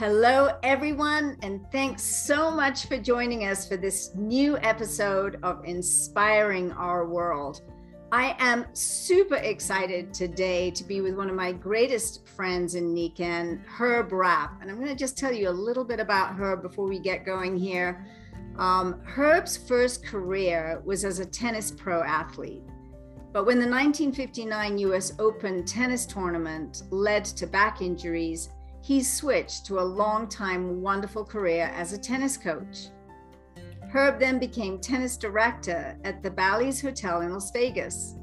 Hello, everyone, and thanks so much for joining us for this new episode of Inspiring Our World. I am super excited today to be with one of my greatest friends in Nikken, Herb Rapp. And I'm going to just tell you a little bit about Herb before we get going here. Um, Herb's first career was as a tennis pro athlete. But when the 1959 US Open tennis tournament led to back injuries, he switched to a long-time wonderful career as a tennis coach. Herb then became tennis director at the Bally's Hotel in Las Vegas.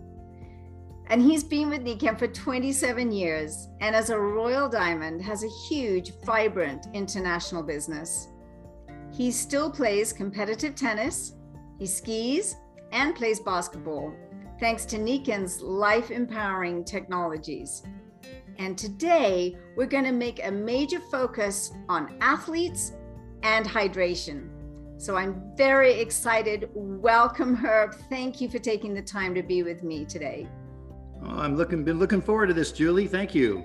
And he's been with Nikken for 27 years and as a Royal Diamond has a huge, vibrant international business. He still plays competitive tennis, he skis, and plays basketball, thanks to Nikken's life empowering technologies. And today, we're going to make a major focus on athletes and hydration. So I'm very excited. Welcome, Herb. Thank you for taking the time to be with me today. Oh, I'm looking been looking forward to this, Julie. Thank you.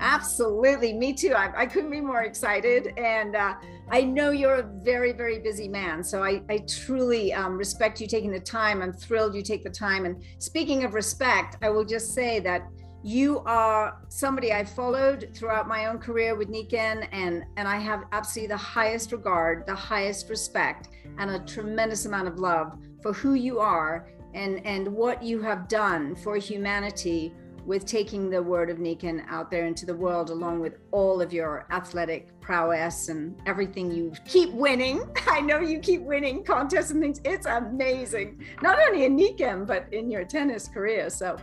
Absolutely, me too. I, I couldn't be more excited, and uh, I know you're a very, very busy man. So I, I truly um, respect you taking the time. I'm thrilled you take the time. And speaking of respect, I will just say that you are somebody I followed throughout my own career with Nikken, and and I have absolutely the highest regard, the highest respect, and a tremendous amount of love for who you are and and what you have done for humanity with taking the word of Nikken out there into the world, along with all of your athletic prowess and everything you keep winning. I know you keep winning contests and things. It's amazing, not only in Nikken but in your tennis career. So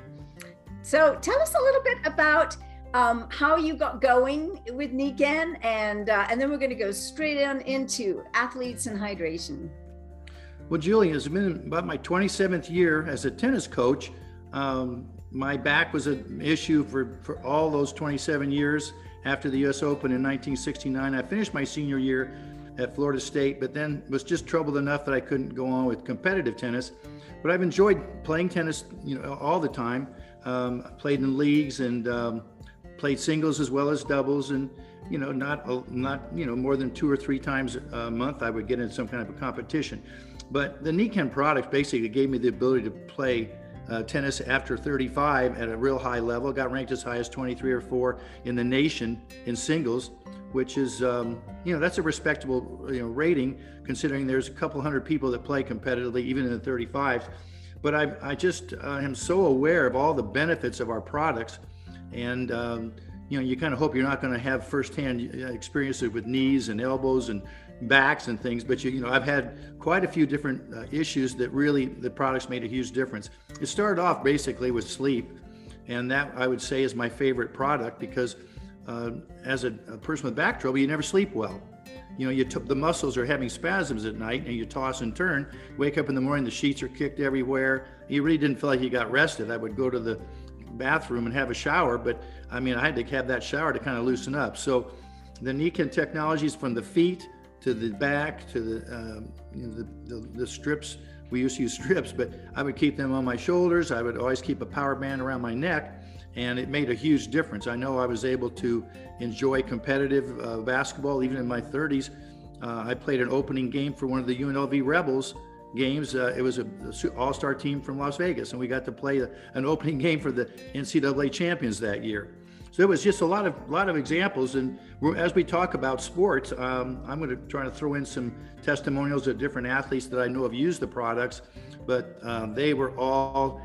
so tell us a little bit about um, how you got going with Nikken, and uh, and then we're going to go straight on into athletes and hydration. Well, Julie, it's been about my 27th year as a tennis coach. Um, my back was an issue for, for all those 27 years after the US Open in 1969. I finished my senior year at Florida State, but then was just troubled enough that I couldn't go on with competitive tennis. But I've enjoyed playing tennis, you know, all the time. Um, played in leagues and um, played singles as well as doubles, and you know, not not you know more than two or three times a month I would get in some kind of a competition. But the Nikken product basically gave me the ability to play uh, tennis after 35 at a real high level. Got ranked as high as 23 or 4 in the nation in singles, which is um, you know that's a respectable you know rating considering there's a couple hundred people that play competitively even in the 35s but I, I just uh, am so aware of all the benefits of our products. And, um, you know, you kind of hope you're not going to have firsthand uh, experiences with knees and elbows and backs and things, but you, you know, I've had quite a few different uh, issues that really the products made a huge difference. It started off basically with sleep, and that I would say is my favorite product because uh, as a, a, person with back trouble, you never sleep well you know, you t- the muscles are having spasms at night and you toss and turn. Wake up in the morning, the sheets are kicked everywhere. You really didn't feel like you got rested. I would go to the bathroom and have a shower, but I mean, I had to have that shower to kind of loosen up. So the Nikken technologies from the feet to the back to the, um, you know, the, the, the strips, we used to use strips, but I would keep them on my shoulders. I would always keep a power band around my neck and it made a huge difference. I know I was able to enjoy competitive uh, basketball even in my 30s. Uh, I played an opening game for one of the UNLV Rebels games. Uh, it was an all-star team from Las Vegas, and we got to play an opening game for the NCAA champions that year. So it was just a lot of lot of examples. And as we talk about sports, um, I'm going to try to throw in some testimonials of different athletes that I know have used the products, but um, they were all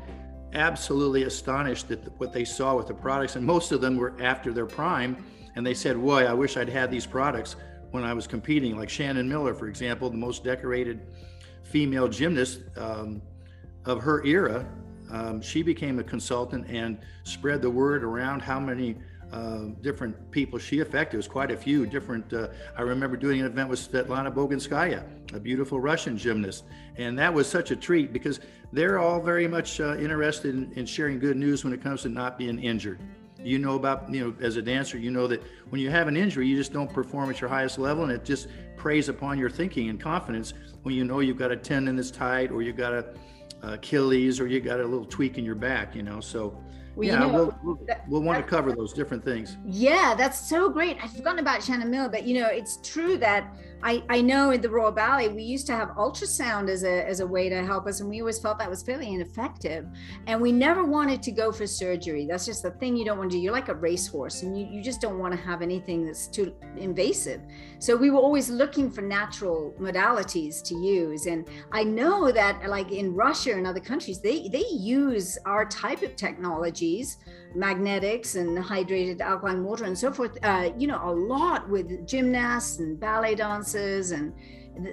absolutely astonished at what they saw with the products, and most of them were after their prime. And they said, "Boy, I wish I'd had these products when I was competing." Like Shannon Miller, for example, the most decorated female gymnast um, of her era. Um, she became a consultant and spread the word around how many uh, different people she affected. It was quite a few different. Uh, I remember doing an event with Svetlana Boginskaya, a beautiful Russian gymnast, and that was such a treat because they're all very much uh, interested in, in, sharing good news when it comes to not being injured. You know about you know as a dancer, you know that when you have an injury, you just don't perform at your highest level, and it just preys upon your thinking and confidence when you know you've got a tendon that's tight or you've got a Achilles or you got a little tweak in your back. You know, so Well, yeah, you know, we'll, we'll, we'll want to cover those different things. Yeah, that's so great. I've forgotten about Shannon Miller, but you know, it's true that I, I know in the Royal Ballet we used to have ultrasound as a as a way to help us, and we always felt that was fairly ineffective. And we never wanted to go for surgery. That's just the thing you don't want to do. You're like a racehorse, and you, you just don't want to have anything that's too invasive. So we were always looking for natural modalities to use. And I know that like in Russia and other countries, they they use our type of technologies magnetics and hydrated alkaline water and so forth, uh, you know, a lot with gymnasts and ballet dancers and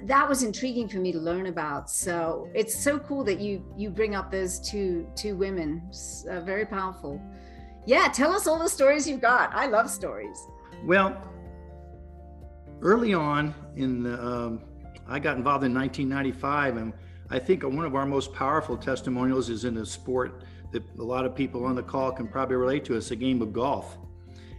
that was intriguing for me to learn about. So it's so cool that you you bring up those two two women. Uh, very powerful. Yeah, tell us all the stories you've got. I love stories. Well, early on in the, um, I got involved in 1995, and I think one of our most powerful testimonials is in a sport that a lot of people on the call can probably relate to. It's a game of golf.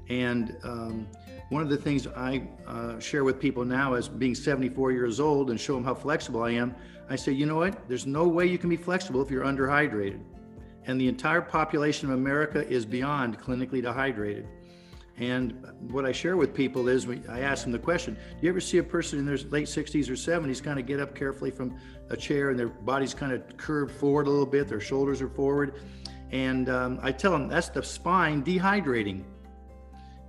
And um, one of the things I uh, share with people now as being 74 years old and show them how flexible I am, I say, you know what? There's no way you can be flexible if you're underhydrated. And the entire population of America is beyond clinically dehydrated. And what I share with people is I ask them the question Do you ever see a person in their late 60s or 70s kind of get up carefully from a chair and their body's kind of curved forward a little bit, their shoulders are forward? And um, I tell them that's the spine dehydrating.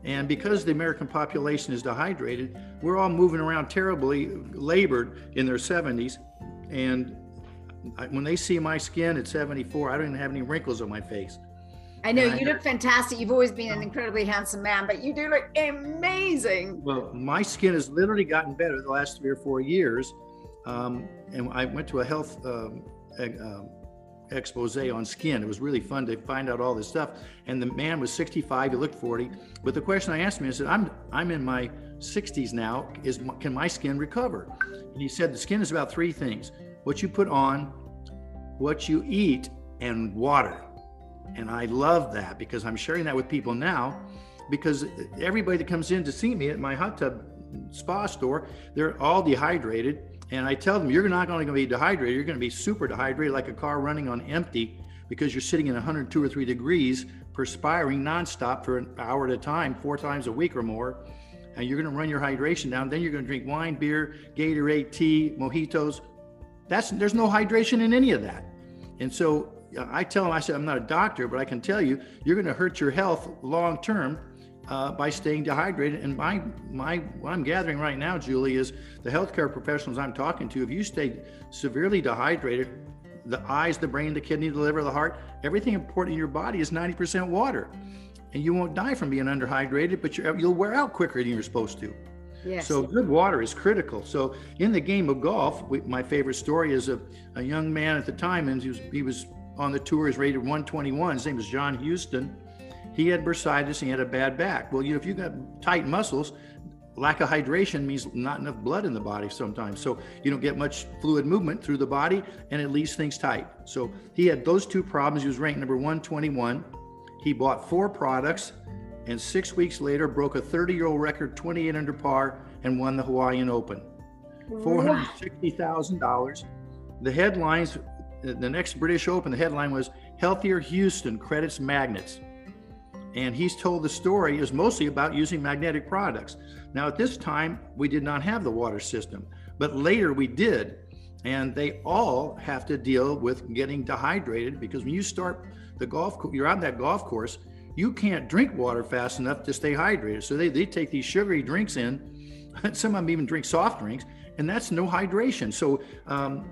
And because the American population is dehydrated, we're all moving around terribly, labored in their 70s. And I, when they see my skin at 74, I don't even have any wrinkles on my face. I know you look fantastic. You've always been an incredibly handsome man, but you do look amazing. Well, my skin has literally gotten better the last three or four years. Um, and I went to a health um, uh, expose on skin. It was really fun to find out all this stuff. And the man was 65, he looked 40. But the question I asked him, I said, I'm, I'm in my 60s now. Is Can my skin recover? And he said, The skin is about three things what you put on, what you eat, and water. And I love that because I'm sharing that with people now because everybody that comes in to see me at my hot tub spa store, they're all dehydrated and I tell them, you're not going to be dehydrated, you're going to be super dehydrated like a car running on empty because you're sitting in 102 or 3 degrees, perspiring nonstop for an hour at a time, four times a week or more. And you're going to run your hydration down. Then you're going to drink wine, beer, Gatorade, tea, mojitos. That's there's no hydration in any of that. And so I tell them, I said, I'm not a doctor, but I can tell you, you're going to hurt your health long term uh, by staying dehydrated. And my my what I'm gathering right now, Julie, is the healthcare professionals I'm talking to. If you stay severely dehydrated, the eyes, the brain, the kidney, the liver, the heart, everything important in your body is 90% water, and you won't die from being underhydrated, but you will wear out quicker than you're supposed to. Yes. So good water is critical. So in the game of golf, we, my favorite story is a, a young man at the time, and he was, he was on the tour, is rated 121. His name is John Huston. he had bursitis and he had a bad back. Well, you know, if you've got tight muscles, lack of hydration means not enough blood in the body sometimes. So you don't get much fluid movement through the body and it leaves things tight. So he had those two problems. He was ranked number 121. He bought four products and six weeks later broke a 30 year old record, 28 under par, and won the Hawaiian Open. $460,000. The headlines, the next British Open, the headline was Healthier Huston credits magnets and he's told the story is mostly about using magnetic products. Now, at this time, we did not have the water system, but later we did. And they all have to deal with getting dehydrated because when you start the golf, you're on that golf course, you can't drink water fast enough to stay hydrated. So they, they take these sugary drinks in, some of them even drink soft drinks, and that's no hydration. So um,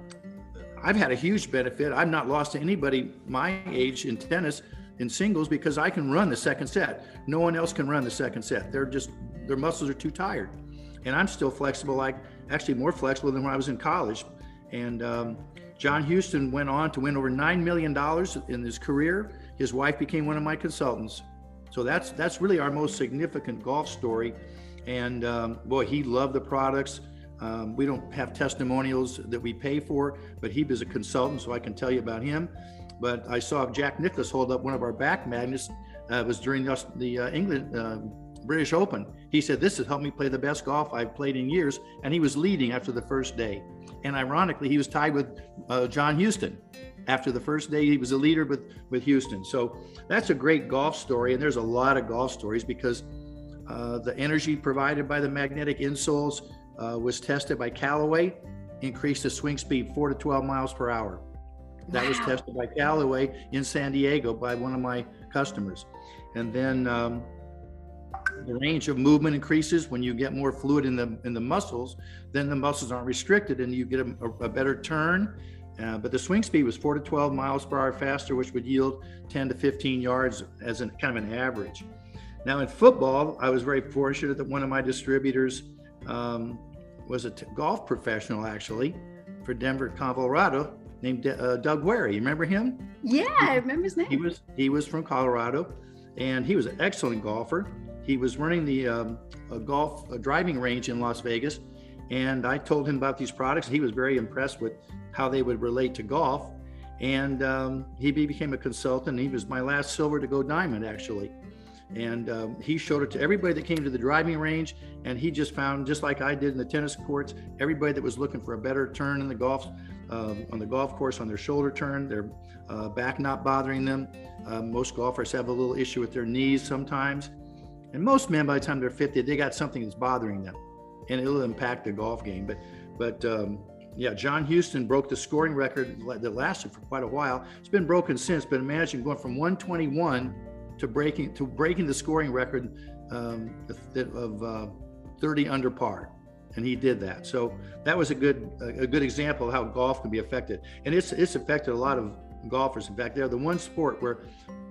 I've had a huge benefit. I've not lost to anybody my age in tennis in singles because I can run the second set. No one else can run the second set. They're just their muscles are too tired, and I'm still flexible, like actually more flexible than when I was in college. And um, John Huston went on to win over nine million dollars in his career. His wife became one of my consultants. So that's that's really our most significant golf story. And um, boy, he loved the products. Um, we don't have testimonials that we pay for, but he was a consultant, so I can tell you about him. But I saw Jack Nicklaus hold up one of our back magnets. Uh, it was during the, the uh, England uh, British Open. He said, "This has helped me play the best golf I've played in years," and he was leading after the first day. And ironically, he was tied with uh, John Huston. after the first day he was a leader with with Huston. So that's a great golf story, and there's a lot of golf stories because uh, the energy provided by the magnetic insoles uh, was tested by Callaway, increased the swing speed four to 12 miles per hour. That wow. was tested by Callaway in San Diego by one of my customers. And then um, the range of movement increases when you get more fluid in the in the muscles. Then the muscles aren't restricted, and you get a, a better turn. Uh, but the swing speed was four to 12 miles per hour faster, which would yield 10 to 15 yards as a kind of an average. Now in football, I was very fortunate that one of my distributors um, was a t- golf professional actually for Denver, Colorado, named uh, Doug Wary. You remember him? Yeah, I remember his name. He was he was from Colorado, and he was an excellent golfer. He was running the um, a golf a driving range in Las Vegas, and I told him about these products. He was very impressed with how they would relate to golf, and um, he became a consultant. He was my last silver to go diamond actually, and um, he showed it to everybody that came to the driving range. And he just found, just like I did in the tennis courts, everybody that was looking for a better turn in the golf um, on the golf course on their shoulder turn, their uh, back not bothering them. Uh, most golfers have a little issue with their knees sometimes. And most men, by the time they're 50, they got something that's bothering them, and it'll impact the golf game. But, but um, yeah, John Huston broke the scoring record that lasted for quite a while. It's been broken since, but imagine going from 121 to breaking to breaking the scoring record um, of uh, 30 under par and he did that. So that was a good a good example of how golf can be affected, and it's it's affected a lot of golfers. In fact, they're the one sport where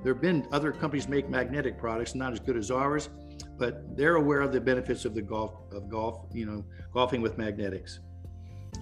there have been other companies make magnetic products, not as good as ours, but they're aware of the benefits of the golf of golf, you know, golfing with magnetics.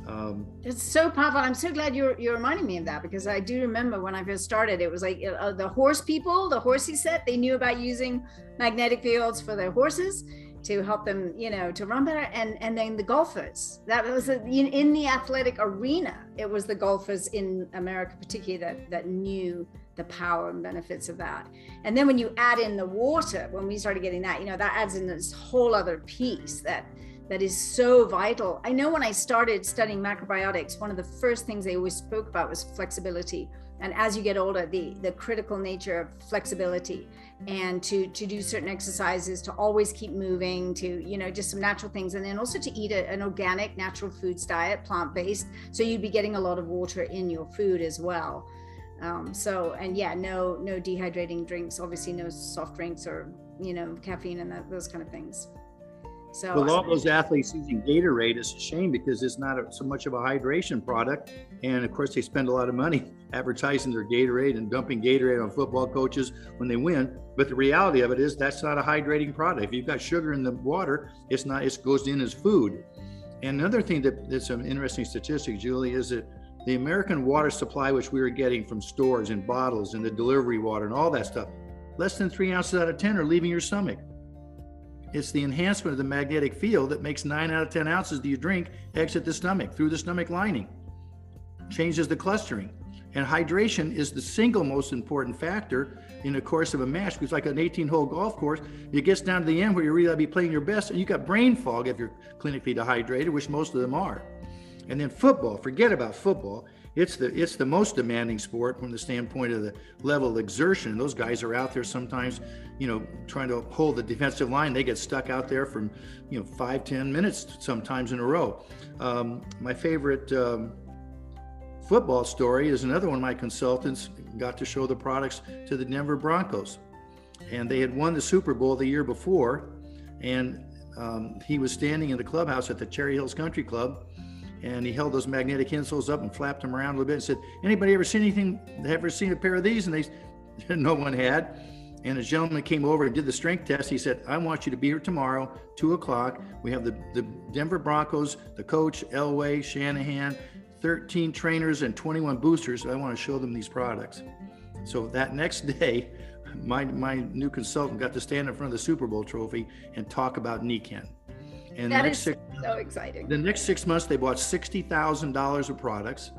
Um, it's so powerful. I'm so glad you're you're reminding me of that because I do remember when I first started, it was like uh, the horse people, the horsey set, they knew about using magnetic fields for their horses to help them, you know, to run better. And and then the golfers. That was a, in, in the athletic arena. It was the golfers in America, particularly that that knew the power and benefits of that. And then when you add in the water, when we started getting that, you know, that adds in this whole other piece that that is so vital. I know when I started studying macrobiotics, one of the first things they always spoke about was flexibility. And as you get older, the the critical nature of flexibility and to to do certain exercises to always keep moving to you know just some natural things and then also to eat a, an organic natural foods diet plant-based so you'd be getting a lot of water in your food as well um, so and yeah no no dehydrating drinks obviously no soft drinks or you know caffeine and that, those kind of things so well, all those athletes using Gatorade is a shame because it's not a, so much of a hydration product, and of course they spend a lot of money advertising their Gatorade and dumping Gatorade on football coaches when they win. But the reality of it is that's not a hydrating product. If you've got sugar in the water, it's not. It goes in as food. And another thing that, that's an interesting statistic, Julie, is that the American water supply, which we were getting from stores and bottles and the delivery water and all that stuff, less than three ounces out of 10 are leaving your stomach. It's the enhancement of the magnetic field that makes nine out of 10 ounces that you drink exit the stomach through the stomach lining, changes the clustering. And hydration is the single most important factor in the course of a match because, like an 18 hole golf course, it gets down to the end where you really got to be playing your best and you got brain fog if you're clinically dehydrated, which most of them are. And then football, forget about football it's the it's the most demanding sport from the standpoint of the level of exertion. Those guys are out there sometimes, you know, trying to hold the defensive line. They get stuck out there from, you know, five ten minutes sometimes in a row. Um, my favorite um, football story is another one of my consultants got to show the products to the Denver Broncos, and they had won the Super Bowl the year before, and um, he was standing in the clubhouse at the Cherry Hills Country Club and he held those magnetic insoles up and flapped them around a little bit and said, "Anybody ever seen anything? Ever seen a pair of these?" And they, no one had. And a gentleman came over and did the strength test. He said, "I want you to be here tomorrow, two o'clock. We have the the Denver Broncos, the coach Elway, Shanahan, 13 trainers, and 21 boosters. I want to show them these products." So that next day, my my new consultant got to stand in front of the Super Bowl trophy and talk about Nikken. And that is six, so exciting. The next six months, they bought sixty thousand dollars of products.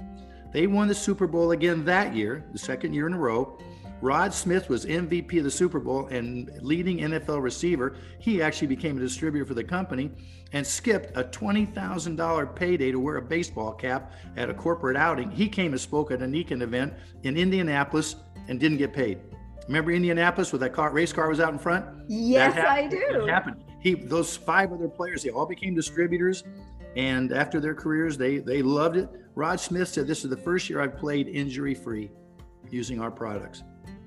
They won the Super Bowl again that year, the second year in a row, Rod Smith was MVP of the Super Bowl and leading NFL receiver. He actually became a distributor for the company and skipped a $20,000 payday to wear a baseball cap at a corporate outing. He came and spoke at a Nikken event in Indianapolis and didn't get paid. Remember Indianapolis with that car, race car was out in front? Yes, I do. It happened. He, those five other players, they all became distributors. And after their careers, they, they loved it. Rod Smith said, This is the first year I've played injury free using our products.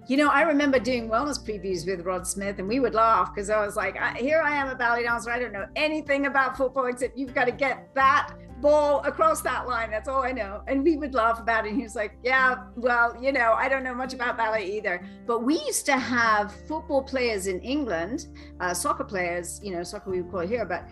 You know, I remember doing wellness previews with Rod Smith, and we would laugh because I was like, "Here I am, a ballet dancer. I don't know anything about football except you've got to get that ball across that line. That's all I know. And we would laugh about it. And he was like, Yeah, well, you know, I don't know much about ballet either. But we used to have football players in England, uh, soccer players, you know, soccer we would call it here, but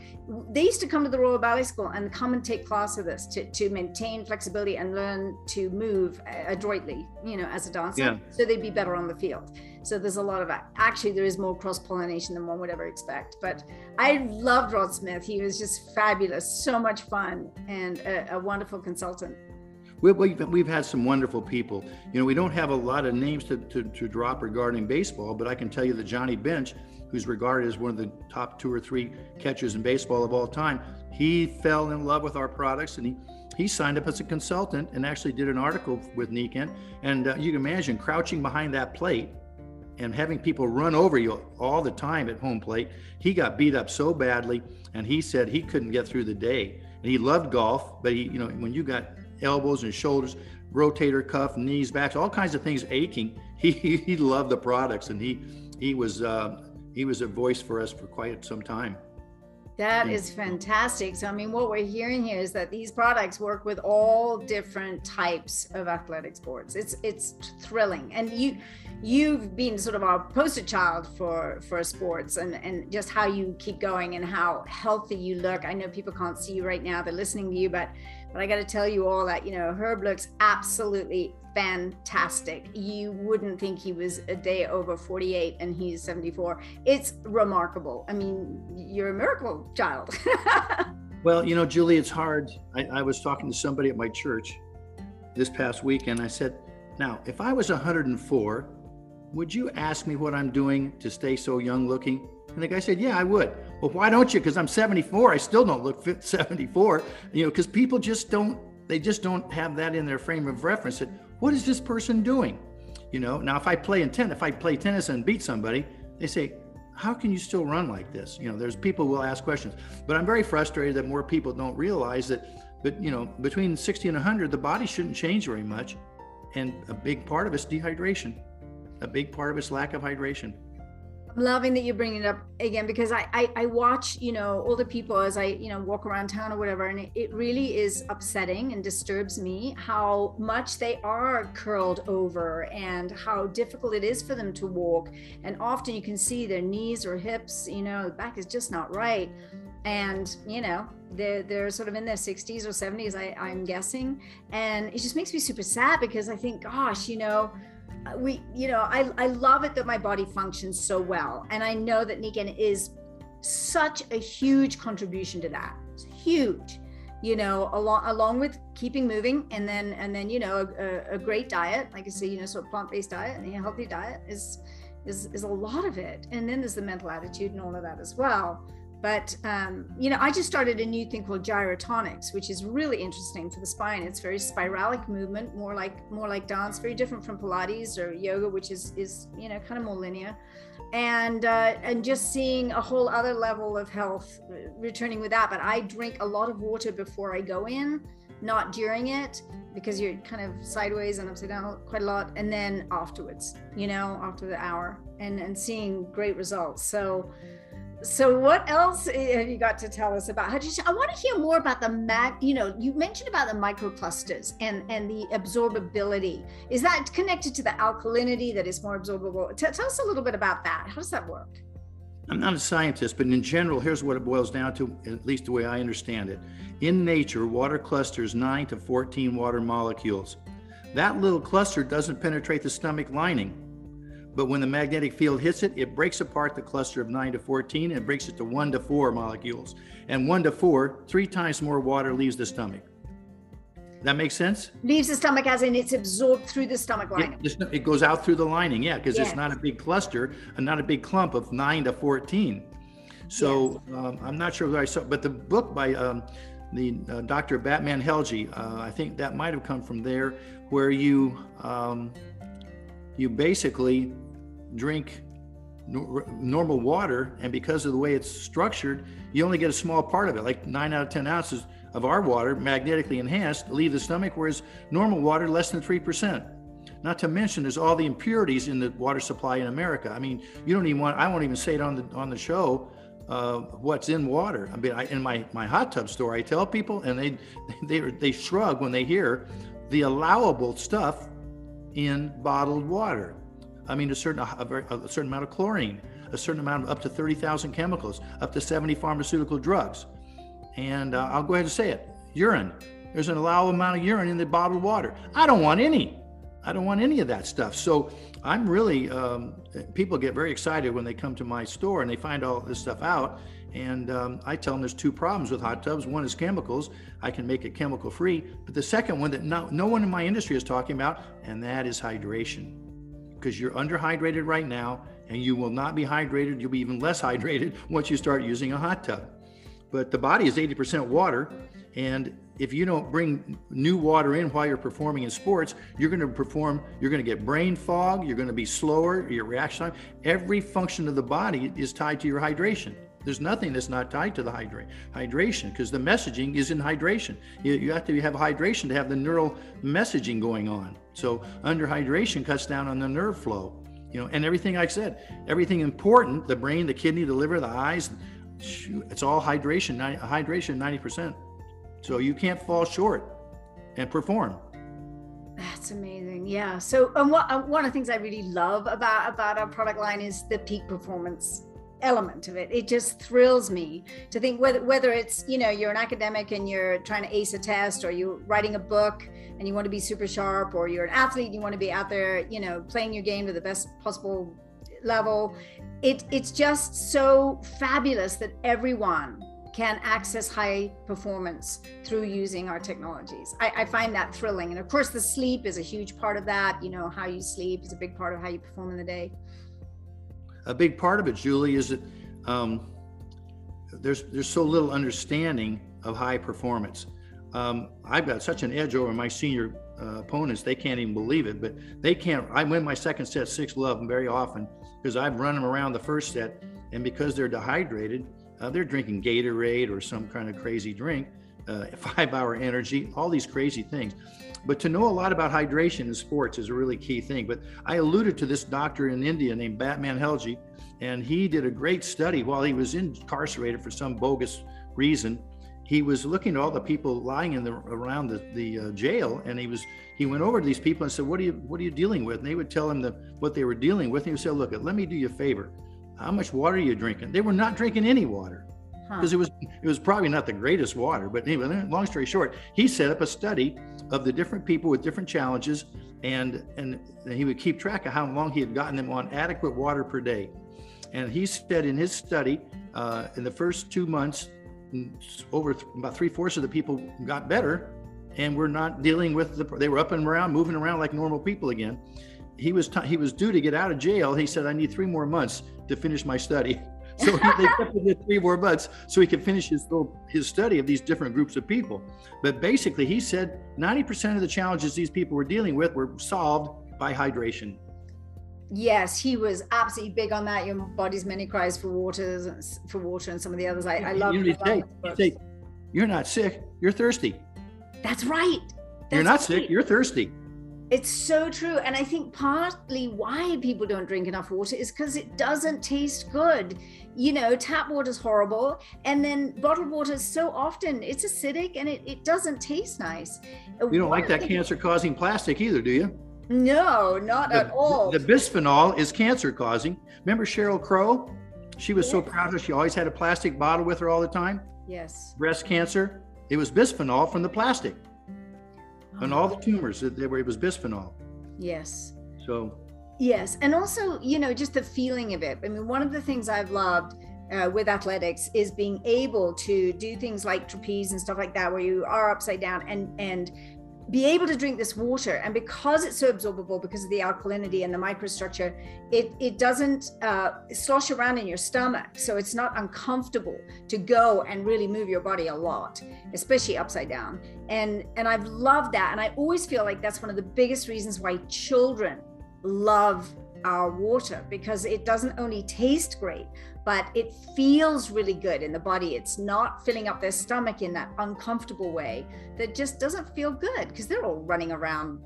they used to come to the Royal Ballet School and come and take class with us to, to maintain flexibility and learn to move adroitly, you know, as a dancer. Yeah. So they'd be better on the field. So there's a lot of actually there is more cross pollination than one would ever expect. But I loved Rod Smith. He was just fabulous, so much fun, and a, a wonderful consultant. We've, we've had some wonderful people. You know, we don't have a lot of names to, to, to drop regarding baseball, but I can tell you that Johnny Bench, who's regarded as one of the top two or three catchers in baseball of all time, he fell in love with our products and he he signed up as a consultant and actually did an article with Nikken. And uh, you can imagine crouching behind that plate and having people run over you all the time at home plate. He got beat up so badly, and he said he couldn't get through the day. And he loved golf, but he, you know, when you got elbows and shoulders, rotator cuff, knees, backs, all kinds of things aching, he he loved the products, and he he was uh, he was a voice for us for quite some time. That is fantastic. So, I mean, what we're hearing here is that these products work with all different types of athletic sports. It's it's thrilling, and you you've been sort of our poster child for for sports and and just how you keep going and how healthy you look. I know people can't see you right now; they're listening to you, but but I got to tell you all that you know Herb looks absolutely fantastic. You wouldn't think he was a day over 48 and he's 74. It's remarkable. I mean, you're a miracle child. well, you know, Julie, it's hard. I, I was talking to somebody at my church this past weekend. I said, now, if I was 104, would you ask me what I'm doing to stay so young looking? And the guy said, Yeah, I would. Well, why don't you? Because I'm 74. I still don't look fit 74. You know, because people just don't, they just don't have that in their frame of reference. That what is this person doing? You know, now if I play in tennis, if I play tennis and beat somebody, they say, how can you still run like this? You know, there's people will ask questions, but I'm very frustrated that more people don't realize that, but you know, between 60 and 100, the body shouldn't change very much. And a big part of it's dehydration. A big part of it's lack of hydration. I'm loving that you're bringing it up again because I, I, I watch you know older people as I you know walk around town or whatever, and it, it really is upsetting and disturbs me how much they are curled over and how difficult it is for them to walk. And often you can see their knees or hips, you know, the back is just not right, and you know they're they're sort of in their 60s or 70s, I, I'm guessing, and it just makes me super sad because I think, gosh, you know we you know I, I love it that my body functions so well. And i know that nikken is such a huge contribution to that. It's huge you know along along with keeping moving and then and then you know a, a great diet. Like i say you know of plant-based diet and a healthy diet is is is a lot of it. And then there's the mental attitude and all of that as well but um, you know, I just started a new thing called gyrotonics, which is really interesting for the spine. It's very spiralic movement, more like more like dance, very different from Pilates or yoga, which is is you know kind of more linear, and uh, and just seeing a whole other level of health uh, returning with that. But I drink a lot of water before I go in, not during it, because you're kind of sideways and upside down quite a lot, and then afterwards, you know, after the hour, and and seeing great results. So so what else eh, have you got to tell us about you i want to hear more about the mag you know you mentioned about the microclusters and and the absorbability. Is that connected to the alkalinity that is more absorbable? T- tell us a little bit about that. How does that work? I'm not a scientist but in general here's what it boils down to at least the way i understand it. In nature water clusters 9 to 14 water molecules. That little cluster doesn't penetrate the stomach lining but when the magnetic field hits it, it breaks apart the cluster of 9 to 14 and breaks it to 1 to 4 molecules. And 1 to 4, three times more water leaves the stomach. That makes sense? Leaves the stomach as in it's absorbed through the stomach lining. It, it goes out through the lining, yeah, because Yes. it's not a big cluster and not a big clump of nine to 14. So um, I'm not sure whether I saw, but the book by um, the uh, Dr. Batmanghelidj, uh, I think that might have come from there, where you um, you basically drink nor- normal water, and because of the way it's structured, you only get a small part of it, like nine out of 10 ounces of our water, magnetically enhanced, leave the stomach, whereas normal water, less than 3%. Not to mention, there's all the impurities in the water supply in America. I mean, you don't even want, I won't even say it on the, on the show, uh, what's in water. I mean, I, in my, my hot tub store, I tell people, and they, they, they shrug when they hear the allowable stuff in bottled water. I mean, a certain a, very, a certain amount of chlorine, a certain amount of up to 30,000 chemicals, up to 70 pharmaceutical drugs. And uh, I'll go ahead and say it urine. There's an allowable amount of urine in the bottled water. I don't want any. I don't want any of that stuff. So I'm really, um, people get very excited when they come to my store and they find all this stuff out. And um, I tell them there's two problems with hot tubs. One is chemicals. I can make it chemical free. But the second one that no, no one in my industry is talking about, and that is hydration. Because you're underhydrated right now, and you will not be hydrated. You'll be even less hydrated once you start using a hot tub. But the body is 80% water. And if you don't bring new water in while you're performing in sports, you're going to perform, you're going to get brain fog, you're going to be slower, your reaction time. Every function of the body is tied to your hydration. There's nothing that's not tied to the hydra- hydration because the messaging is in hydration. You, you have to have hydration to have the neural messaging going on. So under hydration cuts down on the nerve flow, you know, and everything I said, everything important, the brain, the kidney, the liver, the eyes, shoot, it's all hydration, ni- hydration 90%. So you can't fall short and perform. That's amazing. Yeah. So, and what, one of the things I really love about about our product line is the peak performance element of it. It just thrills me to think whether whether it's you know you're an academic and you're trying to ace a test, or you're writing a book and you want to be super sharp, or you're an athlete and you want to be out there, you know, playing your game to the best possible level. It it's just so fabulous that everyone can access high performance through using our technologies. I, I, find that thrilling. And of course, the sleep is a huge part of that. You know, how you sleep is a big part of how you perform in the day. A big part of it, Julie, is that um, there's there's so little understanding of high performance. Um, I've got such an edge over my senior uh, opponents; they can't even believe it. But they can't. I win my second set six love very often because I've run them around the first set, and because they're dehydrated, uh, they're drinking Gatorade or some kind of crazy drink, uh, five hour energy, all these crazy things. But to know a lot about hydration in sports is a really key thing. But I alluded to this doctor in India named Batmanghelidj, and he did a great study while he was incarcerated for some bogus reason. He was looking at all the people lying in the around the, the uh, jail, and he was he went over to these people and said, "What are you what are you dealing with?" And they would tell him the, what they were dealing with. And he would say, "Look, let me do you a favor how much water are you drinking? They were not drinking any water because huh. it was it was probably not the greatest water. But anyway, long story short, he set up a study of the different people with different challenges, and and he would keep track of how long he had gotten them on adequate water per day. And he said in his study, uh, in the first two months, over th- about three fourths of the people got better, and were not dealing with the. They were up and around, moving around like normal people again he was t- he was due to get out of jail. He said, "I need three more months to finish my study." So he, they kept him three more months so he could finish his his study of these different groups of people. But basically, he said 90% of the challenges these people were dealing with were solved by hydration. Yes, he was absolutely big on that. Your body's many cries for water, for water, and some of the others. I, I love. You say, say, you're not sick. You're thirsty. That's right. That's you're not right. sick. You're thirsty. It's so true. And I think partly why people don't drink enough water is because it doesn't taste good. You know, tap water is horrible. And then bottled water is so often it's acidic and it, it doesn't taste nice. Uh, you don't like that cancer causing plastic either, do you? No, not the, at all. The bisphenol is cancer causing. Remember Sheryl Crow? She was yes. so proud of her. she always had a plastic bottle with her all the time. Yes. Breast cancer. It was bisphenol from the plastic and all the tumors that they were it was bisphenol. Yes. So yes and also you know just the feeling of it. I mean one of the things i've loved uh, with athletics is being able to do things like trapeze and stuff like that where you are upside down and and be able to drink this water and because it's so absorbable because of the alkalinity and the microstructure it it doesn't uh, slosh around in your stomach. So it's not uncomfortable to go and really move your body a lot especially upside down. And and i've loved that. And i always feel like that's one of the biggest reasons why children love our water because it doesn't only taste great but it feels really good in the body. It's not filling up their stomach in that uncomfortable way that just doesn't feel good because they're all running around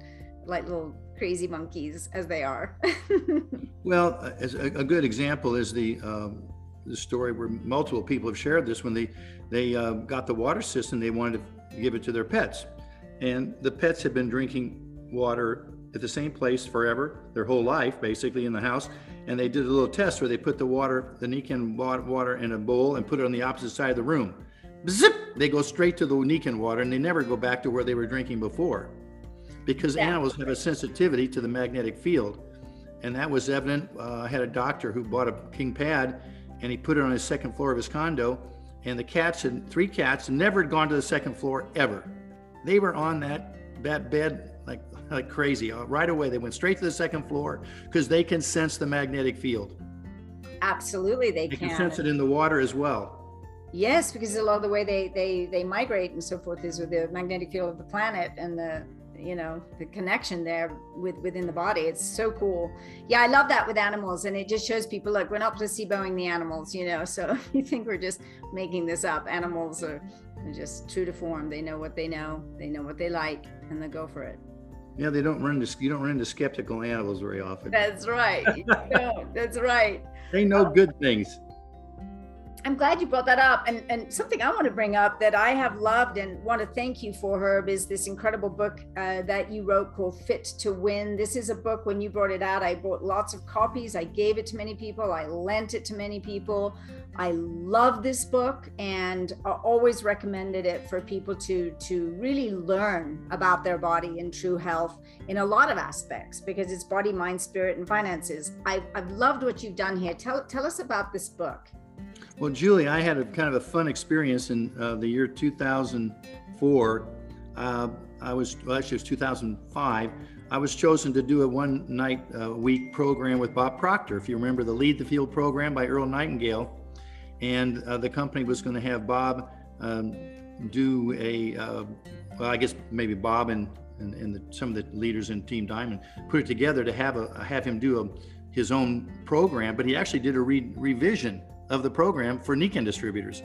like little crazy monkeys as they are. well, uh, a, a, good example is the um, the story where multiple people have shared this when they they uh, got the water system, they wanted to give it to their pets, and the pets had been drinking water at the same place forever, their whole life, basically in the house. And they did a little test where they put the water, the Nikken water, in a bowl and put it on the opposite side of the room. Zip! They go straight to the Nikken water and they never go back to where they were drinking before, because animals have a sensitivity to the magnetic field, and that was evident. Uh, I had a doctor who bought a king pad, and he put it on his second floor of his condo, and the cats and three cats never had gone to the second floor ever. They were on that that bed like crazy. Uh, right away, they went straight to the second floor because they can sense the magnetic field. Absolutely, they, they can. can sense it in the water as well. Yes, because a lot of the way they they they migrate and so forth is with the magnetic field of the planet and the you know the connection there with within the body it's so cool yeah i love that with animals and it just shows people look we're not placeboing the animals you know so you think we're just making this up animals are just true to form they know what they know they know what they like and they go for it yeah, they don't run into you don't run into skeptical animals very often. That's right. no, that's right. They know um, good things. I'm glad you brought that up. And, and something I want to bring up that I have loved and want to thank you for, Herb, is this incredible book uh, that you wrote called Fit to Win. This is a book, when you brought it out, I bought lots of copies. I gave it to many people. I lent it to many people. I love this book and I always recommended it for people to, to really learn about their body and true health in a lot of aspects because it's body, mind, spirit, and finances. I've, I've loved what you've done here. Tell, tell us about this book. Well, Julie, I had a kind of a fun experience in uh, the year 2004. Uh, I was, well, actually, it was 2005. I was chosen to do a one night uh, week program with Bob Proctor. If you remember the Lead the Field program by Earl Nightingale. And uh, the company was going to have Bob um, do a, uh, well, I guess maybe Bob and, and, and the, some of the leaders in Team Diamond put it together to have, a, have him do a, his own program, but he actually did a re- revision of the program for Nikken distributors.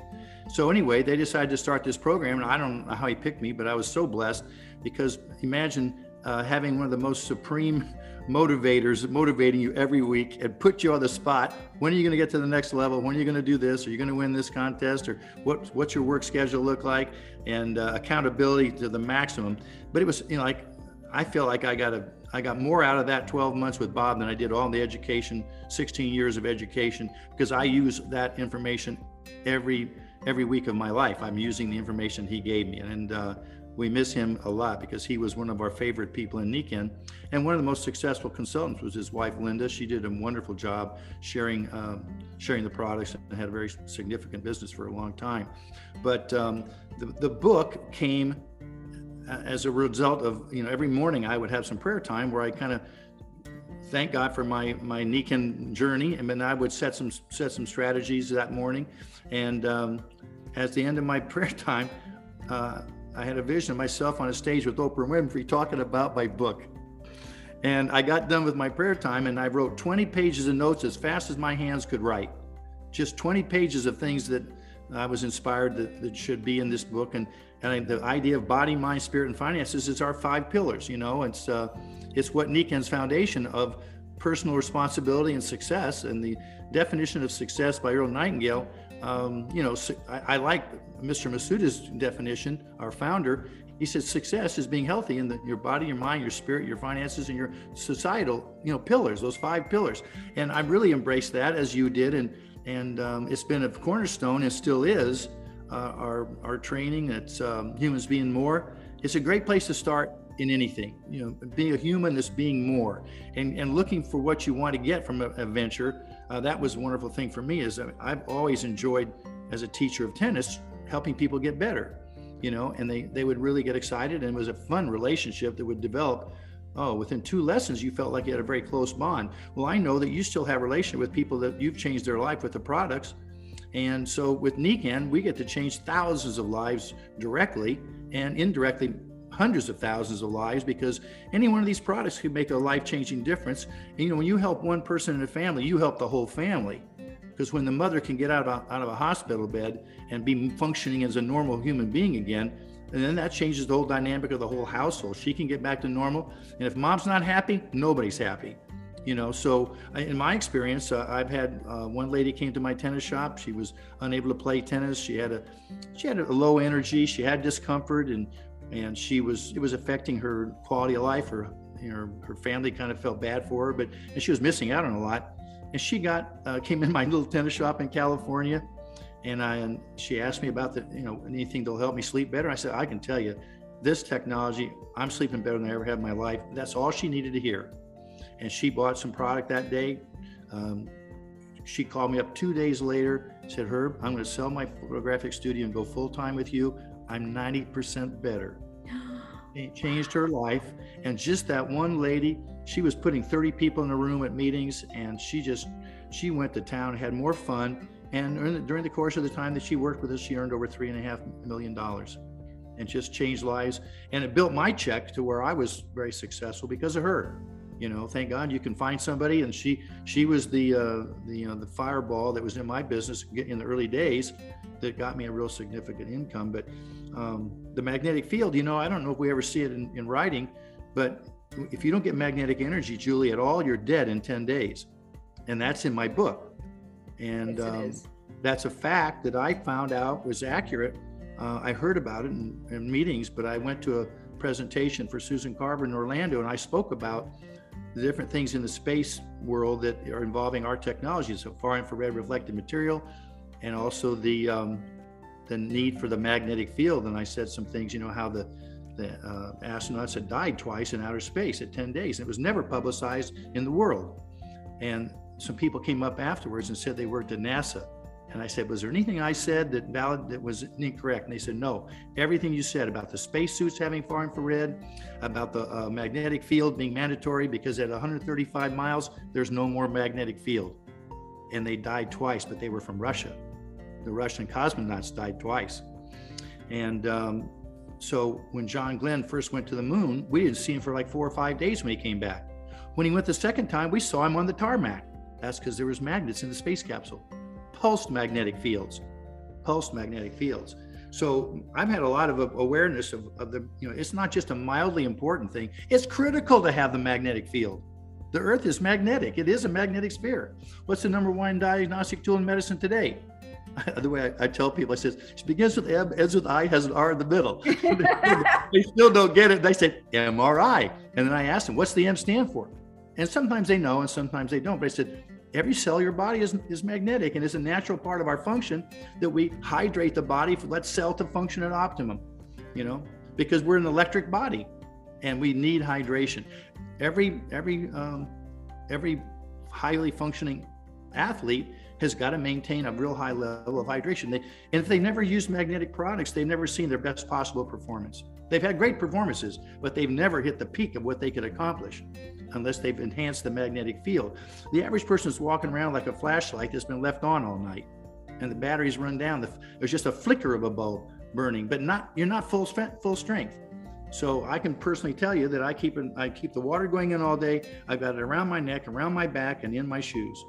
So anyway, they decided to start this program, and I don't know how he picked me, but I was so blessed because imagine uh, having one of the most supreme motivators motivating you every week and put you on the spot. When are you going to get to the next level? When are you going to do this? Are you going to win this contest? Or what, what's your work schedule look like? And uh, accountability to the maximum. But it was, you know, like I feel like I got a I got more out of that 12 months with Bob than I did all the education, 16 years of education, because I use that information every every week of my life. I'm using the information he gave me, and uh, we miss him a lot because he was one of our favorite people in Nikken. And one of the most successful consultants was his wife, Linda. She did a wonderful job sharing um, sharing the products and had a very significant business for a long time. But um, the, the book came as a result of you know every morning I would have some prayer time where I kind of thank God for my my Nikken journey, and then I would set some set some strategies that morning. And um, at the end of my prayer time, uh, I had a vision of myself on a stage with Oprah Winfrey talking about my book. And I got done with my prayer time, and I wrote 20 pages of notes as fast as my hands could write. Just 20 pages of things that I was inspired that, that should be in this book. And and the idea of body, mind, spirit, and finances is our five pillars. You know, it's uh, it's what Nikken's foundation of personal responsibility and success, and the definition of success by Earl Nightingale. Um, you know, I, I, like Mr. Masuda's definition, our founder. He says success is being healthy in the, your body, your mind, your spirit, your finances, and your societal, you know, pillars. Those five pillars, and I really embraced that as you did, and and um, it's been a cornerstone and still is uh, our our training. It's um, humans being more. It's a great place to start in anything. You know, being a human is being more, and and looking for what you want to get from a, a venture. Uh, that was a wonderful thing for me. Is I've always enjoyed as a teacher of tennis helping people get better. you know, and they they would really get excited, and it was a fun relationship that would develop. Oh, within two lessons, you felt like you had a very close bond. Well, I know that you still have a relationship with people that you've changed their life with the products. And so with Nikken, we get to change thousands of lives directly and indirectly hundreds of thousands of lives because any one of these products could make a life-changing difference. And, you know, when you help one person in a family, you help the whole family. Because when the mother can get out of, out of a hospital bed and be functioning as a normal human being again, and then that changes the whole dynamic of the whole household. She can get back to normal. And if mom's not happy, nobody's happy. You know, so in my experience, uh, I've had uh, one lady came to my tennis shop. She was unable to play tennis. She had a, she had a low energy. She had discomfort, and and she was it was affecting her quality of life. Her you know, her family kind of felt bad for her, but and she was missing out on a lot. And she got uh, came in my little tennis shop in California, and I and she asked me about the you know anything that'll help me sleep better. I said I can tell you, this technology, I'm sleeping better than I ever have in my life. That's all she needed to hear. And she bought some product that day. Um, she called me up two days later, said, Herb, I'm going to sell my photographic studio and go full time with you. I'm 90% better. It changed her life. And just that one lady, she was putting 30 people in a room at meetings and she just, she went to town, had more fun. And during the course of the time that she worked with us, she earned over three and a half million dollars and just changed lives. And it built my check to where I was very successful because of her. You know, thank God you can find somebody. And she she was the uh, the you know the fireball that was in my business in the early days that got me a real significant income. But um, the magnetic field, you know, I don't know if we ever see it in, in writing, but if you don't get magnetic energy, Julie, at all, you're dead in 10 days. And that's in my book. And yes, um, that's a fact that I found out was accurate. Uh, I heard about it in, in, meetings, but I went to a presentation for Susan Carver in Orlando and I spoke about the different things in the space world that are involving our technologies, so far infrared reflective material, and also the um, the need for the magnetic field. And I said some things, you know, how the the uh, astronauts had died twice in outer space at 10 days. It was never publicized in the world. And some people came up afterwards and said they worked at NASA. And I said, was there anything I said that valid that was incorrect? And they said, no. Everything you said about the spacesuits having far infrared, about the uh, magnetic field being mandatory because at 135 miles there's no more magnetic field. And they died twice, but they were from Russia the Russian cosmonauts died twice. And um, so when John Glenn first went to the moon, we didn't see him for like four or five days when he came back. When he went the second time, we saw him on the tarmac. That's because there was magnets in the space capsule, pulsed magnetic fields, pulsed magnetic fields. So I've had a lot of awareness of, of the, you know, it's not just a mildly important thing. It's critical to have the magnetic field. The Earth is magnetic. It is a magnetic sphere. What's the number one diagnostic tool in medicine today? the way I, I, tell people, I says, it begins with M, ends with I, has an R in the middle. they still don't get it. They say MRI. And then I ask them, what's the M stand for? And sometimes they know and sometimes they don't. But I said, every cell your body is, is magnetic and it's a natural part of our function that we hydrate the body, for, let cell to function at optimum, you know, because we're an electric body and we need hydration. Every, every, um, every highly functioning athlete has got to maintain a real high level of hydration. They, and if they never use magnetic products, they've never seen their best possible performance. They've had great performances, but they've never hit the peak of what they could accomplish unless they've enhanced the magnetic field. The average person is walking around like a flashlight that's been left on all night and the batteries run down. There's just a flicker of a bulb burning, but not you're not full full strength. So I can personally tell you that I keep I keep the water going in all day. I've got it around my neck, around my back, and in my shoes.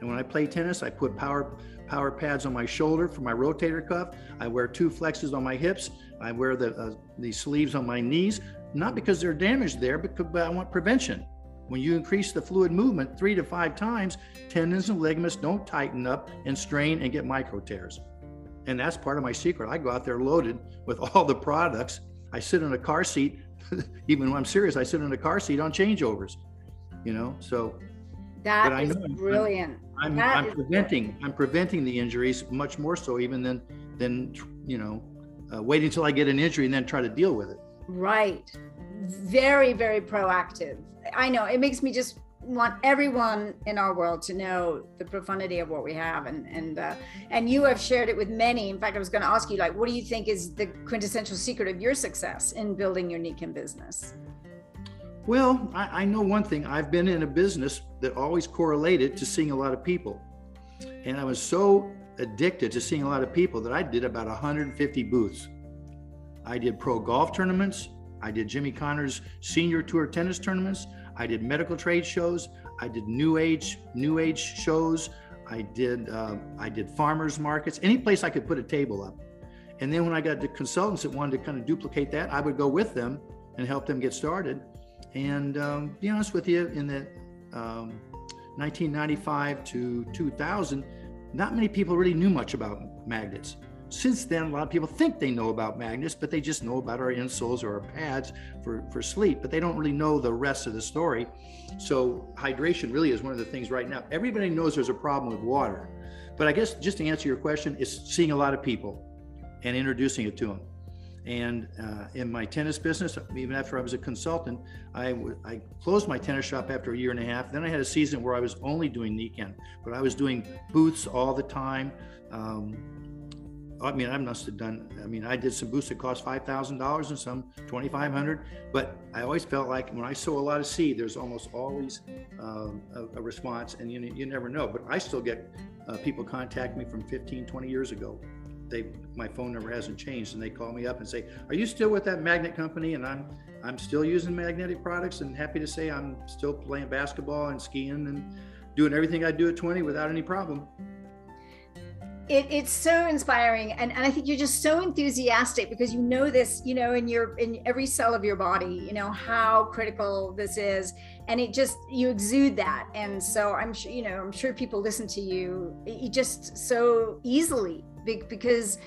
And when I play tennis, I put power power pads on my shoulder for my rotator cuff. I wear two flexes on my hips. I wear the uh, the sleeves on my knees, not because they're damaged there, but I want prevention. When you increase the fluid movement three to five times, tendons and ligaments don't tighten up and strain and get micro tears. And that's part of my secret. I go out there loaded with all the products. I sit in a car seat, even when I'm serious, I sit in a car seat on changeovers, you know? So that is brilliant. I'm, that I'm preventing brilliant. I'm preventing the injuries much more so even than than you know uh, waiting until I get an injury and then try to deal with it. Right. Very very proactive. I know it makes me just want everyone in our world to know the profundity of what we have and and uh, and you have shared it with many. In fact i was going to ask you like what do you think is the quintessential secret of your success in building your Nikken business? Well I, I know one thing. I've been in a business that always correlated to seeing a lot of people. And i was so addicted to seeing a lot of people that i did about 150 booths. I did pro golf tournaments i did jimmy connors senior tour tennis tournaments I did medical trade shows. I did new age new age shows. I did uh, I did farmers markets. Any place I could put a table up. And then when I got the consultants that wanted to kind of duplicate that, I would go with them and help them get started. And um, be honest with you, in the um, 1995 to 2000, not many people really knew much about magnets. Since then, a lot of people think they know about magnets, but they just know about our insoles or our pads for, for sleep, but they don't really know the rest of the story. So, hydration really is one of the things right now. Everybody knows there's a problem with water. But I guess just to answer your question, is seeing a lot of people and introducing it to them. And uh, in my tennis business, even after I was a consultant, I, w- I closed my tennis shop after a year and a half. Then I had a season where I was only doing Nikken, but I was doing booths all the time. Um, I mean, I must have done. I mean, I did some boosts that cost five thousand dollars and some twenty five hundred. But I always felt like when I sow a lot of seed, there's almost always um, a, a, response, and you you never know. But I still get uh, people contact me from 15, 20 years ago. They my phone number hasn't changed, and they call me up and say, "Are you still with that magnet company?" And I'm I'm still using magnetic products, and happy to say I'm still playing basketball and skiing and doing everything I do at 20 without any problem it, it's so inspiring. And, and i think you're just so enthusiastic because you know this you know in your in every cell of your body you know how critical this is. And it just you exude that. And so i'm sure you know i'm sure people listen to you. You just so easily because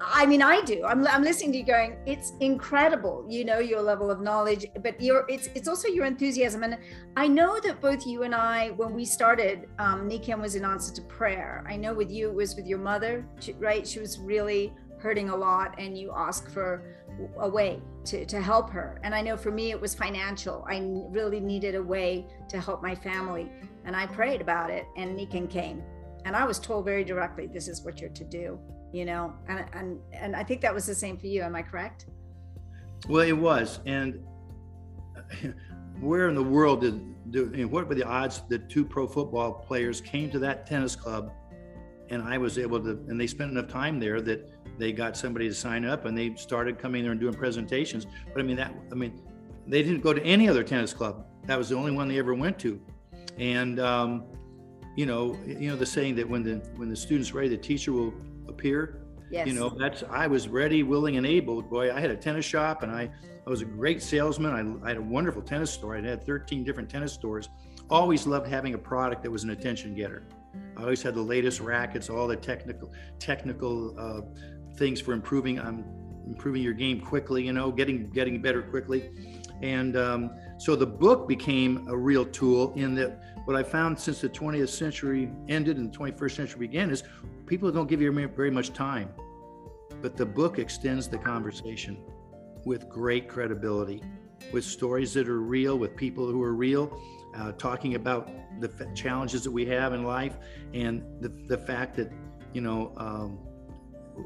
I mean, I do. I'm, I'm listening to you going, it's incredible, you know, your level of knowledge, but your it's it's also your enthusiasm. And I know that both you and I, when we started, um, Nikken was in answer to prayer. I know with you, it was with your mother, right? She was really hurting a lot, and you asked for a way to, to help her. And I know for me, it was financial. I really needed a way to help my family. And I prayed about it, and Nikken came. And I was told very directly, this is what you're to do you know and and and i think that was the same for you am i correct? Well it was and where in the world did do you know, what were the odds that two pro football players came to that tennis club and i was able to and they spent enough time there that they got somebody to sign up and they started coming there and doing presentations. But i mean that i mean they didn't go to any other tennis club. That was the only one they ever went to. And um, you know you know the saying that when the when the student's ready the teacher will appear. Yes. You know, that's I was ready, willing, and able. Boy, I had a tennis shop and I, I was a great salesman. I, I had a wonderful tennis store. I had 13 different tennis stores. Always loved having a product that was an attention getter. I always had the latest rackets, all the technical technical uh, things for improving um, improving your game quickly. You know, getting getting better quickly. And um, so the book became a real tool in that what I found since the 20th century ended and the 21st century began is people don't give you very much time, but the book extends the conversation with great credibility, with stories that are real, with people who are real, uh, talking about the f- challenges that we have in life and the, the fact that, you know, um,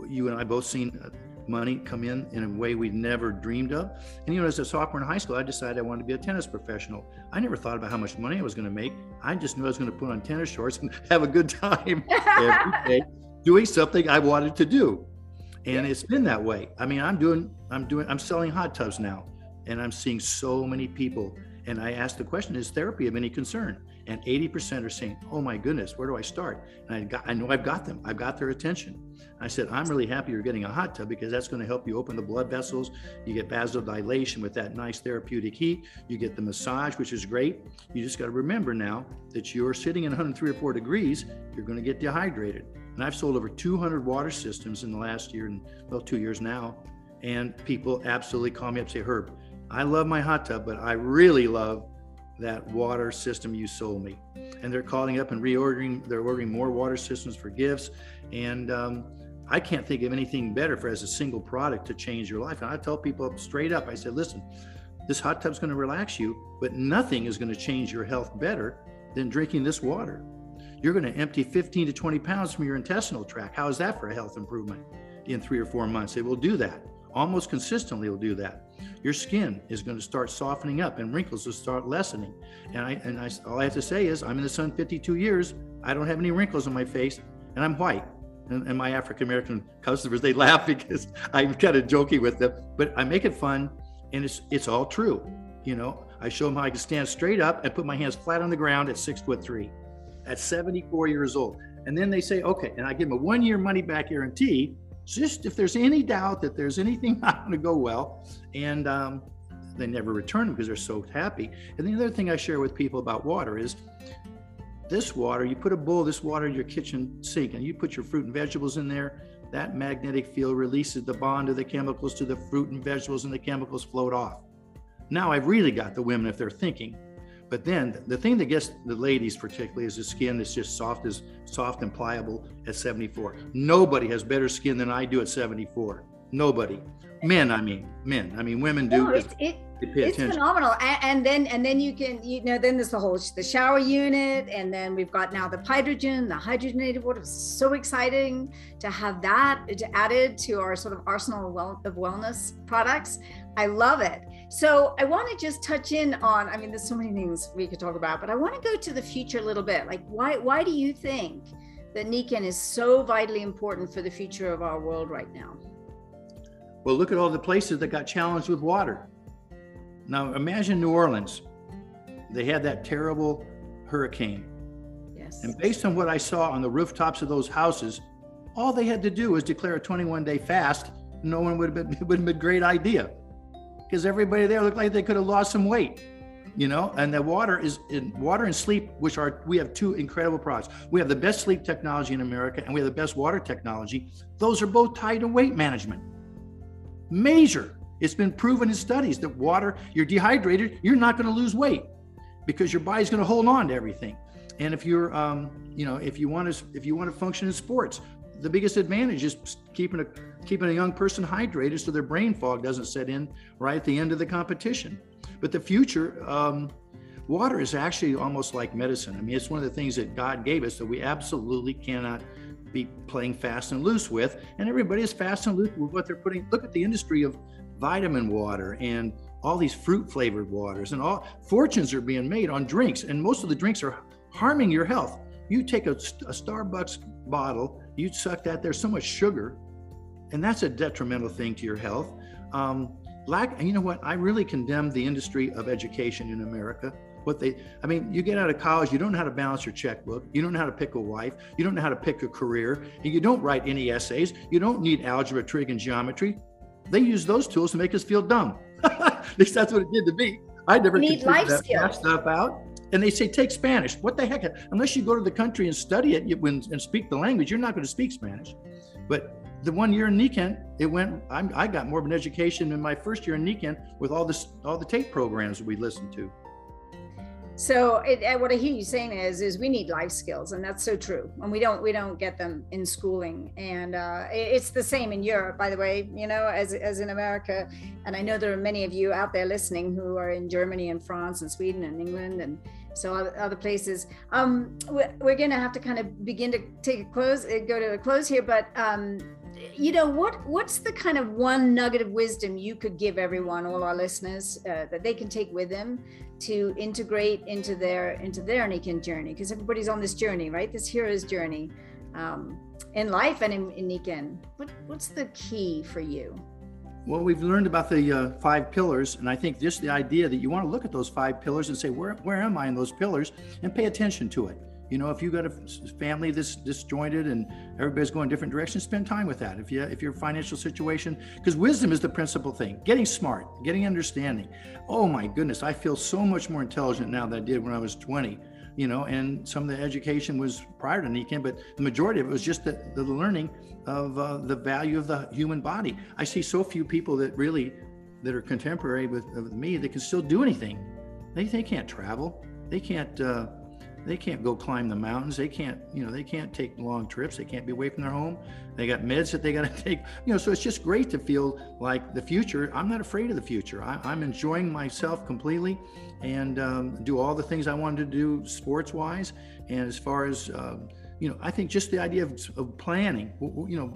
you and I both seen uh, money come in in a way we never dreamed of. And you know, as a sophomore in high school, I decided I wanted to be a tennis professional. I never thought about how much money I was going to make. I just knew I was going to put on tennis shorts and have a good time every day doing something I wanted to do. And it's been that way. I mean, I'm doing, I'm doing, I'm selling hot tubs now, and I'm seeing so many people. And I asked the question, is therapy of any concern? And 80% are saying, "Oh my goodness, where do I start?" And I got, I know I've got them. I've got their attention. I said, "I'm really happy you're getting a hot tub because that's going to help you open the blood vessels. You get vasodilation with that nice therapeutic heat. You get the massage, which is great. You just got to remember now that you're sitting in 103 or 4 degrees. You're going to get dehydrated." And I've sold over 200 water systems in the last year and well, two years now. And people absolutely call me up say, Herb, I love my hot tub, but I really love that water system you sold me. And they're calling up and reordering, they're ordering more water systems for gifts. And um, I can't think of anything better for as a single product to change your life. And I tell people straight up, I said, listen, This hot tub's going to relax you, but nothing is going to change your health better than drinking this water. You're going to empty 15 to 20 pounds from your intestinal tract. How is that for a health improvement in three or four months? It will do that. Almost consistently, will do that. Your skin is going to start softening up and wrinkles will start lessening. And I and I all I have to say is I'm in the sun 52 years. I don't have any wrinkles on my face, and I'm white. And, and my African American customers they laugh because I'm kind of joking with them, but I make it fun, and it's it's all true. You know, I show them how I can stand straight up and put my hands flat on the ground at six foot three, at 74 years old. And then they say, okay, and I give them a one year money back guarantee. Just if there's any doubt that there's anything not going to go well, and um, they never return because they're so happy. And the other thing I share with people about water is this water, you put a bowl of this water in your kitchen sink and you put your fruit and vegetables in there, that magnetic field releases the bond of the chemicals to the fruit and vegetables, and the chemicals float off. Now I've really got the women if they're thinking. But then the thing that gets the ladies particularly is the skin that's just soft as soft and pliable at 74. Nobody has better skin than I do at 74. Nobody. Men, I mean, men. I mean, women do. No, it, it, it's phenomenal and, and, then and then you can you know then there's the whole the shower unit and then we've got now the hydrogen the hydrogenated water it's so exciting to have that added to our sort of arsenal of wellness products i love it so i want to just touch in on i mean there's so many things we could talk about but i want to go to the future a little bit like why why do you think that nikken is so vitally important for the future of our world right now well look at all the places that got challenged with water now imagine New Orleans. They had that terrible hurricane. Yes. And based on what I saw on the rooftops of those houses, all they had to do was declare a 21 day fast. No one would have been, it would have been a great idea because everybody there looked like they could have lost some weight you know? And the water is in water and sleep which are we have two incredible products. We have the best sleep technology in america and we have the best water technology. Those are both tied to weight management. Major it's been proven in studies that water, you're dehydrated, you're not going to lose weight because your body's going to hold on to everything. And if you're, um, you know, if you want to, if you want to function in sports, the biggest advantage is keeping a keeping a young person hydrated so their brain fog doesn't set in right at the end of the competition. But the future, um, water is actually almost like medicine. I mean, it's one of the things that God gave us that we absolutely cannot be playing fast and loose with. And everybody is fast and loose with what they're putting. Look at the industry of vitamin water and all these fruit flavored waters and all fortunes are being made on drinks and most of the drinks are harming your health you take a, a starbucks bottle you suck that there's so much sugar and that's a detrimental thing to your health um, lack and you know what i really condemn the industry of education in america what they i mean you get out of college you don't know how to balance your checkbook you don't know how to pick a wife you don't know how to pick a career and you don't write any essays you don't need algebra trig and geometry they use those tools to make us feel dumb. At least that's what it did to me. I never need life that, skills. stuff out. And they say take Spanish. What the heck? Unless you go to the country and study it when and speak the language, you're not going to speak Spanish. But the one year in Nikken, it went. I'm, i got more of an education in my first year in Nikken with all this, all the tape programs we listened to. So it, what I hear you saying is, is we need life skills, and that's so true. And we don't, we don't get them in schooling. And uh, it's the same in Europe, by the way. You know, as as in America. And I know there are many of you out there listening who are in Germany and France and Sweden and England and so other places. Um, we're, we're going to have to kind of begin to take a close, uh, go to a close here. But um, you know, what what's the kind of one nugget of wisdom you could give everyone, all our listeners, uh, that they can take with them to integrate into their into their Nikken journey? Because everybody's on this journey, right? This hero's journey um, in life and in, in Nikken. What what's the key for you? Well, we've learned about the uh, five pillars, and I think just the idea that you want to look at those five pillars and say, where where am I in those pillars, and pay attention to it. You know, if you've got a family that's disjointed and everybody's going different directions, spend time with that. If you if your financial situation, because wisdom is the principal thing. Getting smart, getting understanding. Oh my goodness, I feel so much more intelligent now than I did when I was 20. You know, and some of the education was prior to Nikken, but the majority of it was just the, the learning of uh, the value of the human body. I see so few people that really that are contemporary with, with me that can still do anything. They, they can't travel. They can't. Uh, they can't go climb the mountains. They can't, you know, they can't take long trips. They can't be away from their home. They got meds that they got to take, you know. So it's just great to feel like the future. I'm not afraid of the future. I, am enjoying myself completely, and um, do all the things I wanted to do sports wise. And as far as, uh, you know, I think just the idea of, of planning. You know,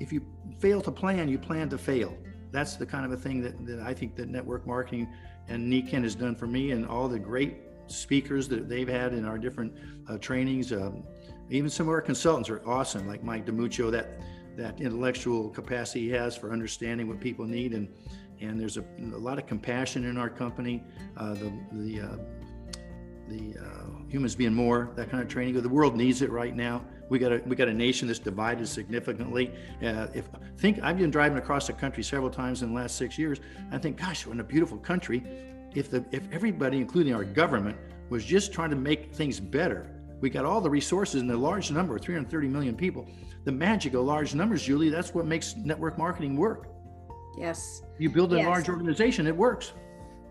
if you fail to plan, you plan to fail. That's the kind of a thing that, that I think that network marketing and Nikken has done for me and all the great speakers that they've had in our different uh, trainings. Um, even some of our consultants are awesome, like Mike DiMuccio, that that intellectual capacity he has for understanding what people need, and and there's a, a lot of compassion in our company. Uh, the the uh, the uh, humans being more that kind of training. The world needs it right now. We got a we got a nation that's divided significantly. Uh, if think I've been driving across the country several times in the last six years. I think, gosh, we're in a beautiful country if the if everybody, including our government, was just trying to make things better, we got all the resources and the large number, 330 million people. The magic of large numbers, Julie, that's what makes network marketing work. Yes. You build a yes. large organization, it works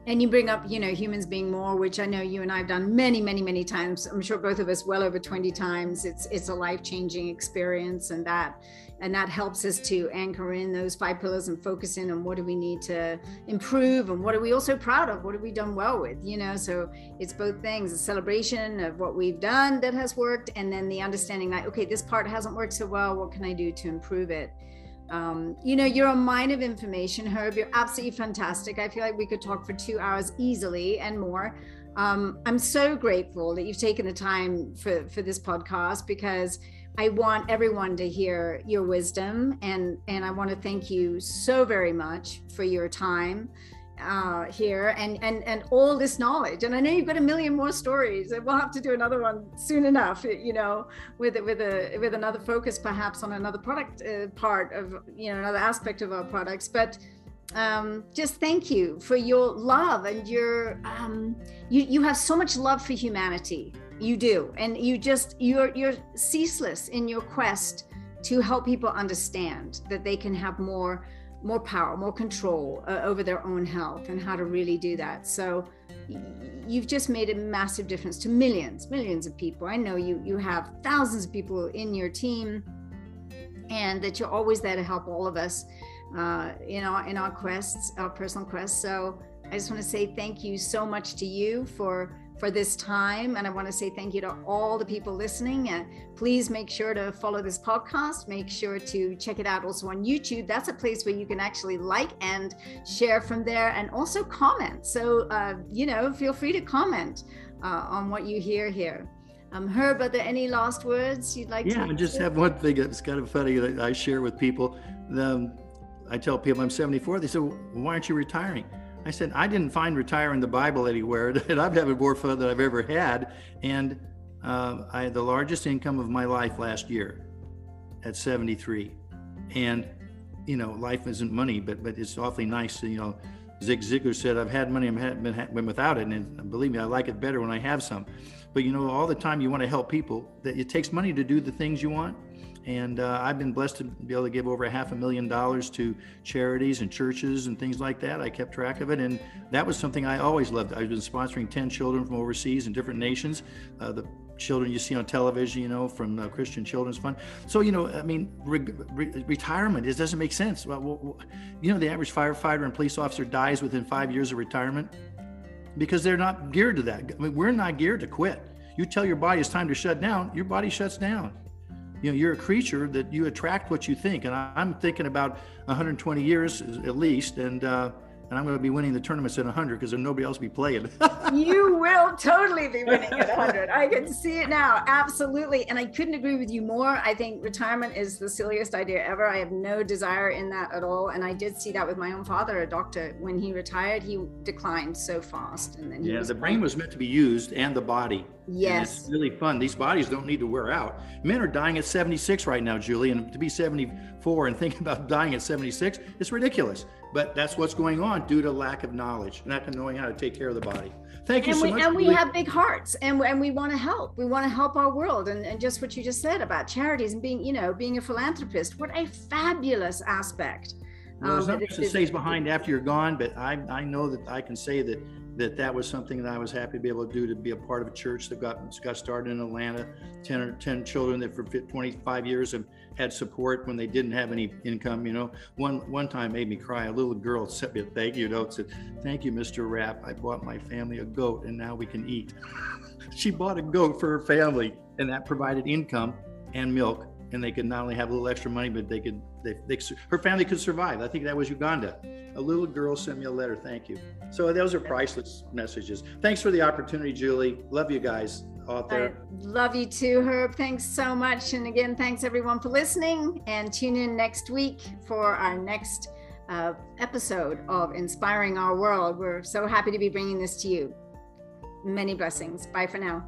and you bring up you know humans being more which i know you and i've done many many many times. I'm sure both of us well over 20 times. It's it's a life-changing experience and that and that helps us to anchor in those five pillars and focus in on what do we need to improve and what are we also proud of? What have we done well with? You know so it's both things a celebration of what we've done that has worked and then the understanding that okay this part hasn't worked so well what can i do to improve it um, you know, you're a mine of information, Herb. You're absolutely fantastic. I feel like we could talk for two hours easily and more. Um, I'm so grateful that you've taken the time for, for this podcast because I want everyone to hear your wisdom and and I want to thank you so very much for your time uh, here and and and all this knowledge. And I know you've got a million more stories. And we'll have to do another one soon enough. You know, with with a with another focus perhaps on another product uh, part of you know another aspect of our products. But um, just thank you for your love and your um, you you have so much love for humanity. You do, and you just you're you're ceaseless in your quest to help people understand that they can have more more power, more control uh, over their own health and how to really do that. So you've just made a massive difference to millions, millions of people. I know you you have thousands of people in your team and that you're always there to help all of us uh, in our in our quests, our personal quests. So I just want to say thank you so much to you for for this time. And I want to say thank you to all the people listening. And please make sure to follow this podcast. Make sure to check it out also on YouTube. That's a place where you can actually like and share from there and also comment. So, uh, you know, feel free to comment uh, on what you hear here. Um, Herb, are there any last words you'd like yeah, to? Yeah, I just have one thing that's kind of funny that I share with people. Um, I tell people I'm 74. They say, well, why aren't you retiring? I said, I didn't find retire in the Bible anywhere, and I've had more fun than I've ever had. And uh, I had the largest income of my life last year at 73. And, you know, life isn't money, but but it's awfully nice. You know, Zig Ziglar said, I've had money, I've been, been without it. And believe me, I like it better when I have some. But, you know, all the time you want to help people, that it takes money to do the things you want. And uh, I've been blessed to be able to give over a half a million dollars to charities and churches and things like that. I kept track of it. And that was something I always loved. I've been sponsoring 10 children from overseas in different nations. Uh, the children you see on television, you know, from uh, Christian Children's Fund. So, you know, I mean, re- re- retirement, it doesn't make sense. Well, well, you know, the average firefighter and police officer dies within five years of retirement because they're not geared to that. I mean, we're not geared to quit. You tell your body it's time to shut down, your body shuts down you know you're a creature that you attract what you think and i'm thinking about 120 years at least and uh, and I'm going to be winning the tournaments at 100 because there's nobody else be playing. you will totally be winning at 100. I can see it now. Absolutely. And I couldn't agree with you more. I think retirement is the silliest idea ever. I have no desire in that at all. And I did see that with my own father, a doctor. When he retired, he declined so fast. And then yeah, the brain was meant to be used and the body. Yes. And it's really fun. These bodies don't need to wear out. Men are dying at 76 right now, Julie, and to be 74 and think about dying at 76, it's ridiculous. But that's what's going on due to lack of knowledge, not knowing how to take care of the body. Thank you and so we, much. And we have big hearts and, and we want to help. We want to help our world. And, and just what you just said about charities and being, you know, being a philanthropist, what a fabulous aspect. Well, there's um, nothing that stays behind after you're gone, but I, I know that I can say that that that was something that I was happy to be able to do to be a part of a church that got got started in Atlanta. 10 or 10 children that for 25 years have had support when they didn't have any income. You know, one one time made me cry. A little girl sent me a thank you note. Said, "Thank you, Mr. Rapp. I bought my family a goat, and now we can eat." she bought a goat for her family, and that provided income and milk and they could not only have a little extra money, but they could, they, they, her family could survive. I think that was Uganda. A little girl sent me a letter. Thank you. So those are priceless messages. Thanks for the opportunity, Julie. Love you guys out there. I love you too, Herb. Thanks so much. And again, thanks everyone for listening and tune in next week for our next uh, episode of Inspiring Our World. We're so happy to be bringing this to you. Many blessings. Bye for now.